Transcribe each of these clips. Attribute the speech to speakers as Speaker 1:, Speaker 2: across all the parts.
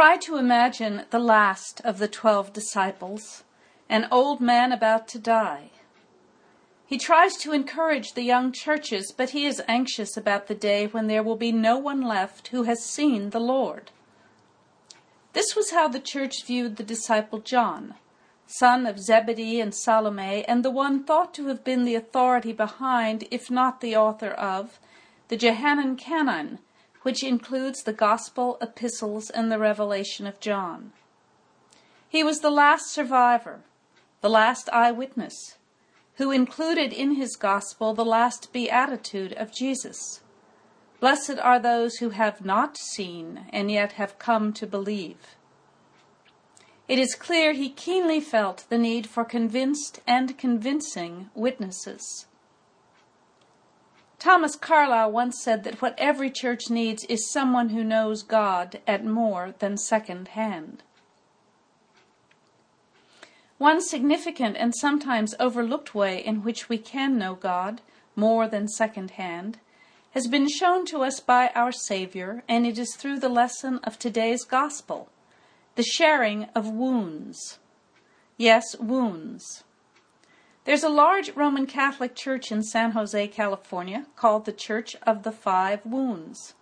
Speaker 1: Try to imagine the last of the twelve disciples, an old man about to die. He tries to encourage the young churches, but he is anxious about the day when there will be no one left who has seen the Lord. This was how the church viewed the disciple John, son of Zebedee and Salome, and the one thought to have been the authority behind, if not the author of, the Johannine Canon, which includes the Gospel, Epistles, and the Revelation of John. He was the last survivor, the last eyewitness, who included in his Gospel the last beatitude of Jesus. Blessed are those who have not seen and yet have come to believe. It is clear he keenly felt the need for convinced and convincing witnesses. Thomas Carlyle once said that what every church needs is someone who knows God at more than second hand. One significant and sometimes overlooked way in which we can know God more than second hand has been shown to us by our Savior, and it is through the lesson of today's Gospel the sharing of wounds. Yes, wounds. There's a large Roman Catholic church in San Jose, California, called the Church of the Five Wounds.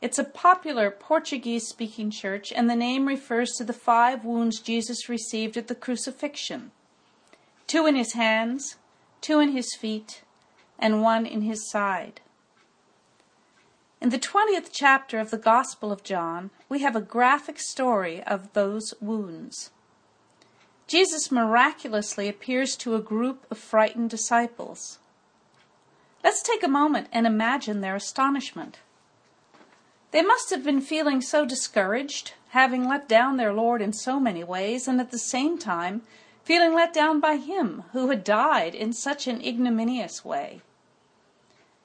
Speaker 1: It's a popular Portuguese speaking church, and the name refers to the five wounds Jesus received at the crucifixion two in his hands, two in his feet, and one in his side. In the 20th chapter of the Gospel of John, we have a graphic story of those wounds. Jesus miraculously appears to a group of frightened disciples. Let's take a moment and imagine their astonishment. They must have been feeling so discouraged, having let down their Lord in so many ways, and at the same time feeling let down by Him who had died in such an ignominious way.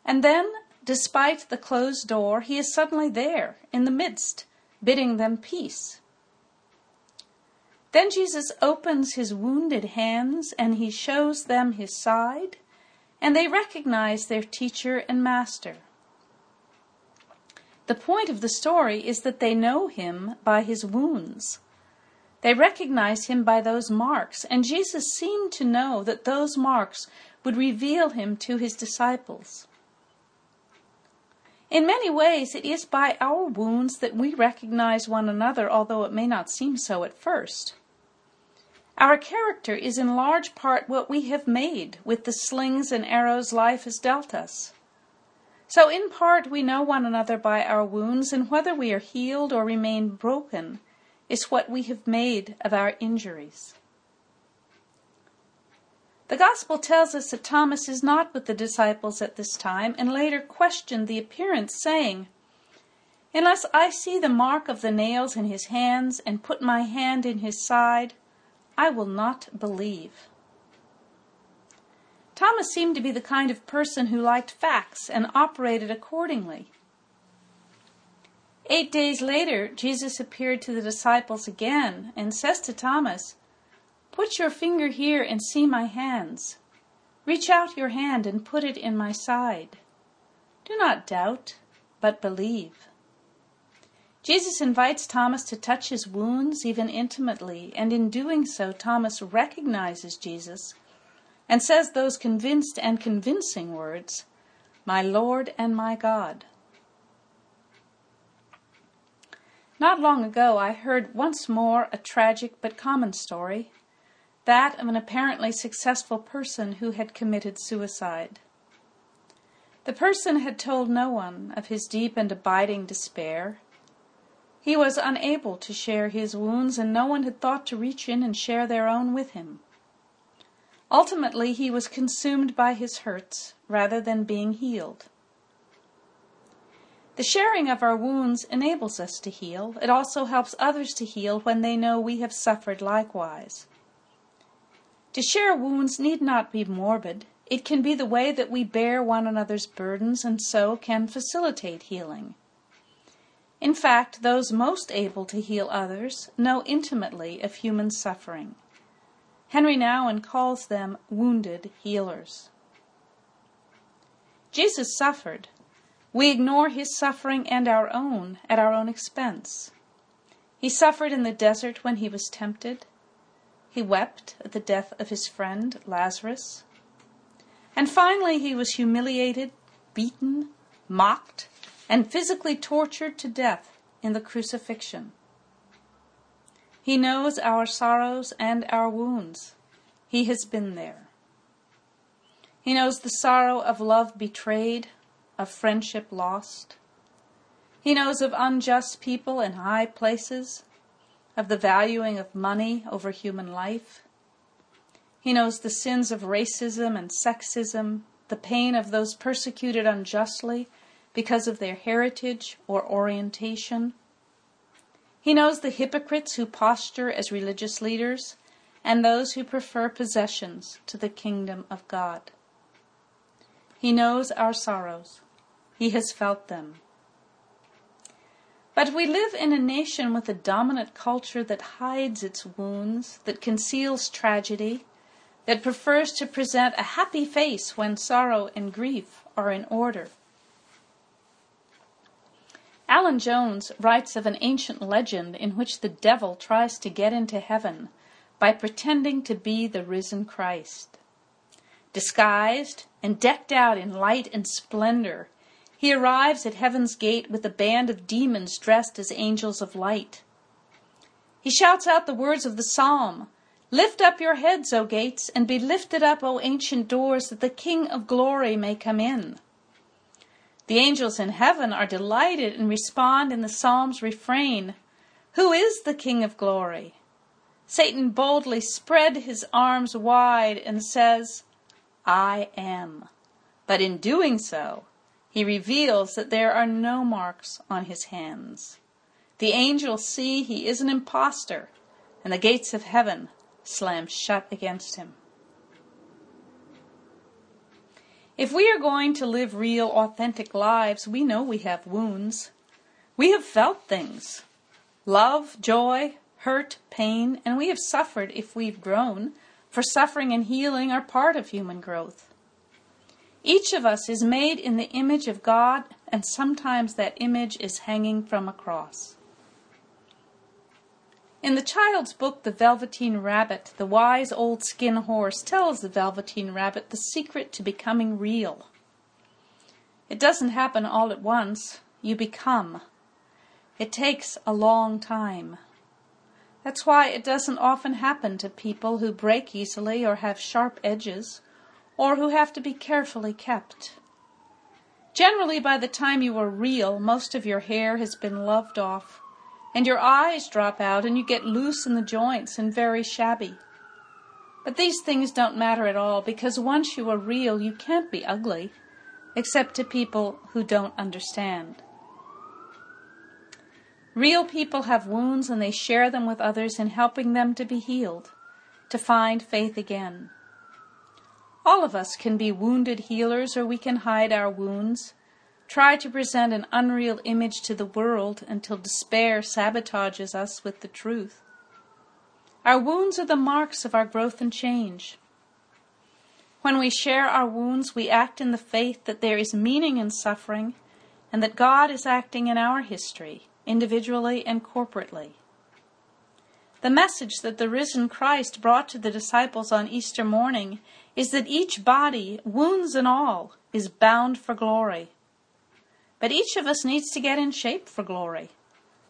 Speaker 1: And then, despite the closed door, He is suddenly there, in the midst, bidding them peace. Then Jesus opens his wounded hands and he shows them his side, and they recognize their teacher and master. The point of the story is that they know him by his wounds. They recognize him by those marks, and Jesus seemed to know that those marks would reveal him to his disciples. In many ways, it is by our wounds that we recognize one another, although it may not seem so at first. Our character is in large part what we have made with the slings and arrows life has dealt us. So, in part, we know one another by our wounds, and whether we are healed or remain broken is what we have made of our injuries. The Gospel tells us that Thomas is not with the disciples at this time and later questioned the appearance, saying, Unless I see the mark of the nails in his hands and put my hand in his side, I will not believe. Thomas seemed to be the kind of person who liked facts and operated accordingly. Eight days later, Jesus appeared to the disciples again and says to Thomas, Put your finger here and see my hands. Reach out your hand and put it in my side. Do not doubt, but believe. Jesus invites Thomas to touch his wounds even intimately, and in doing so, Thomas recognizes Jesus and says those convinced and convincing words, My Lord and my God. Not long ago, I heard once more a tragic but common story that of an apparently successful person who had committed suicide. The person had told no one of his deep and abiding despair he was unable to share his wounds, and no one had thought to reach in and share their own with him. Ultimately, he was consumed by his hurts rather than being healed. The sharing of our wounds enables us to heal. It also helps others to heal when they know we have suffered likewise. To share wounds need not be morbid. It can be the way that we bear one another's burdens and so can facilitate healing. In fact, those most able to heal others know intimately of human suffering. Henri Nouwen calls them wounded healers. Jesus suffered. We ignore his suffering and our own at our own expense. He suffered in the desert when he was tempted. He wept at the death of his friend Lazarus. And finally, he was humiliated, beaten, mocked, and physically tortured to death in the crucifixion. He knows our sorrows and our wounds. He has been there. He knows the sorrow of love betrayed, of friendship lost. He knows of unjust people in high places, of the valuing of money over human life. He knows the sins of racism and sexism, the pain of those persecuted unjustly because of their heritage or orientation. He knows the hypocrites who posture as religious leaders and those who prefer possessions to the kingdom of God. He knows our sorrows. He has felt them. But we live in a nation with a dominant culture that hides its wounds, that conceals tragedy, that prefers to present a happy face when sorrow and grief are in order. Alan Jones writes of an ancient legend in which the devil tries to get into heaven by pretending to be the risen Christ. Disguised and decked out in light and splendor, he arrives at heaven's gate with a band of demons dressed as angels of light. He shouts out the words of the psalm Lift up your heads, O gates, and be lifted up, O ancient doors, that the King of glory may come in. The angels in heaven are delighted and respond in the psalm's refrain Who is the King of glory? Satan boldly spread his arms wide and says, I am. But in doing so, he reveals that there are no marks on his hands. The angels see he is an impostor, and the gates of heaven slam shut against him. If we are going to live real, authentic lives, we know we have wounds. We have felt things love, joy, hurt, pain, and we have suffered if we've grown, for suffering and healing are part of human growth. Each of us is made in the image of God, and sometimes that image is hanging from a cross. In the child's book, The Velveteen Rabbit, the wise old skin horse tells the Velveteen Rabbit the secret to becoming real. It doesn't happen all at once. You become. It takes a long time. That's why it doesn't often happen to people who break easily or have sharp edges or who have to be carefully kept. Generally, by the time you are real, most of your hair has been loved off and your eyes drop out and you get loose in the joints and very shabby. But these things don't matter at all because once you are real, you can't be ugly, except to people who don't understand. Real people have wounds and they share them with others in helping them to be healed, to find faith again. All of us can be wounded healers or we can hide our wounds try to present an unreal image to the world until despair sabotages us with the truth. Our wounds are the marks of our growth and change. When we share our wounds, we act in the faith that there is meaning in suffering and that God is acting in our history, individually and corporately. The message that the risen Christ brought to the disciples on Easter morning is that each body, wounds and all, is bound for glory. But each of us needs to get in shape for glory,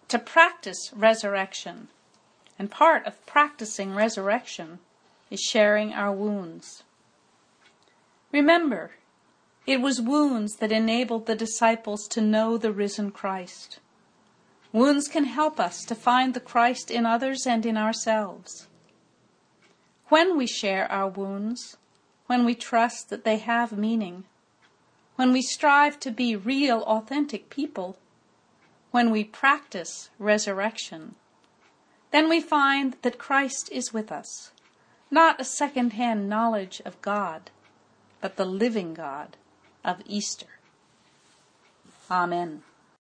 Speaker 1: to practice resurrection. And part of practicing resurrection is sharing our wounds. Remember, it was wounds that enabled the disciples to know the risen Christ. Wounds can help us to find the Christ in others and in ourselves. When we share our wounds, when we trust that they have meaning, when we strive to be real, authentic people, when we practice resurrection, then we find that Christ is with us, not a second hand knowledge of God, but the living God of Easter. Amen.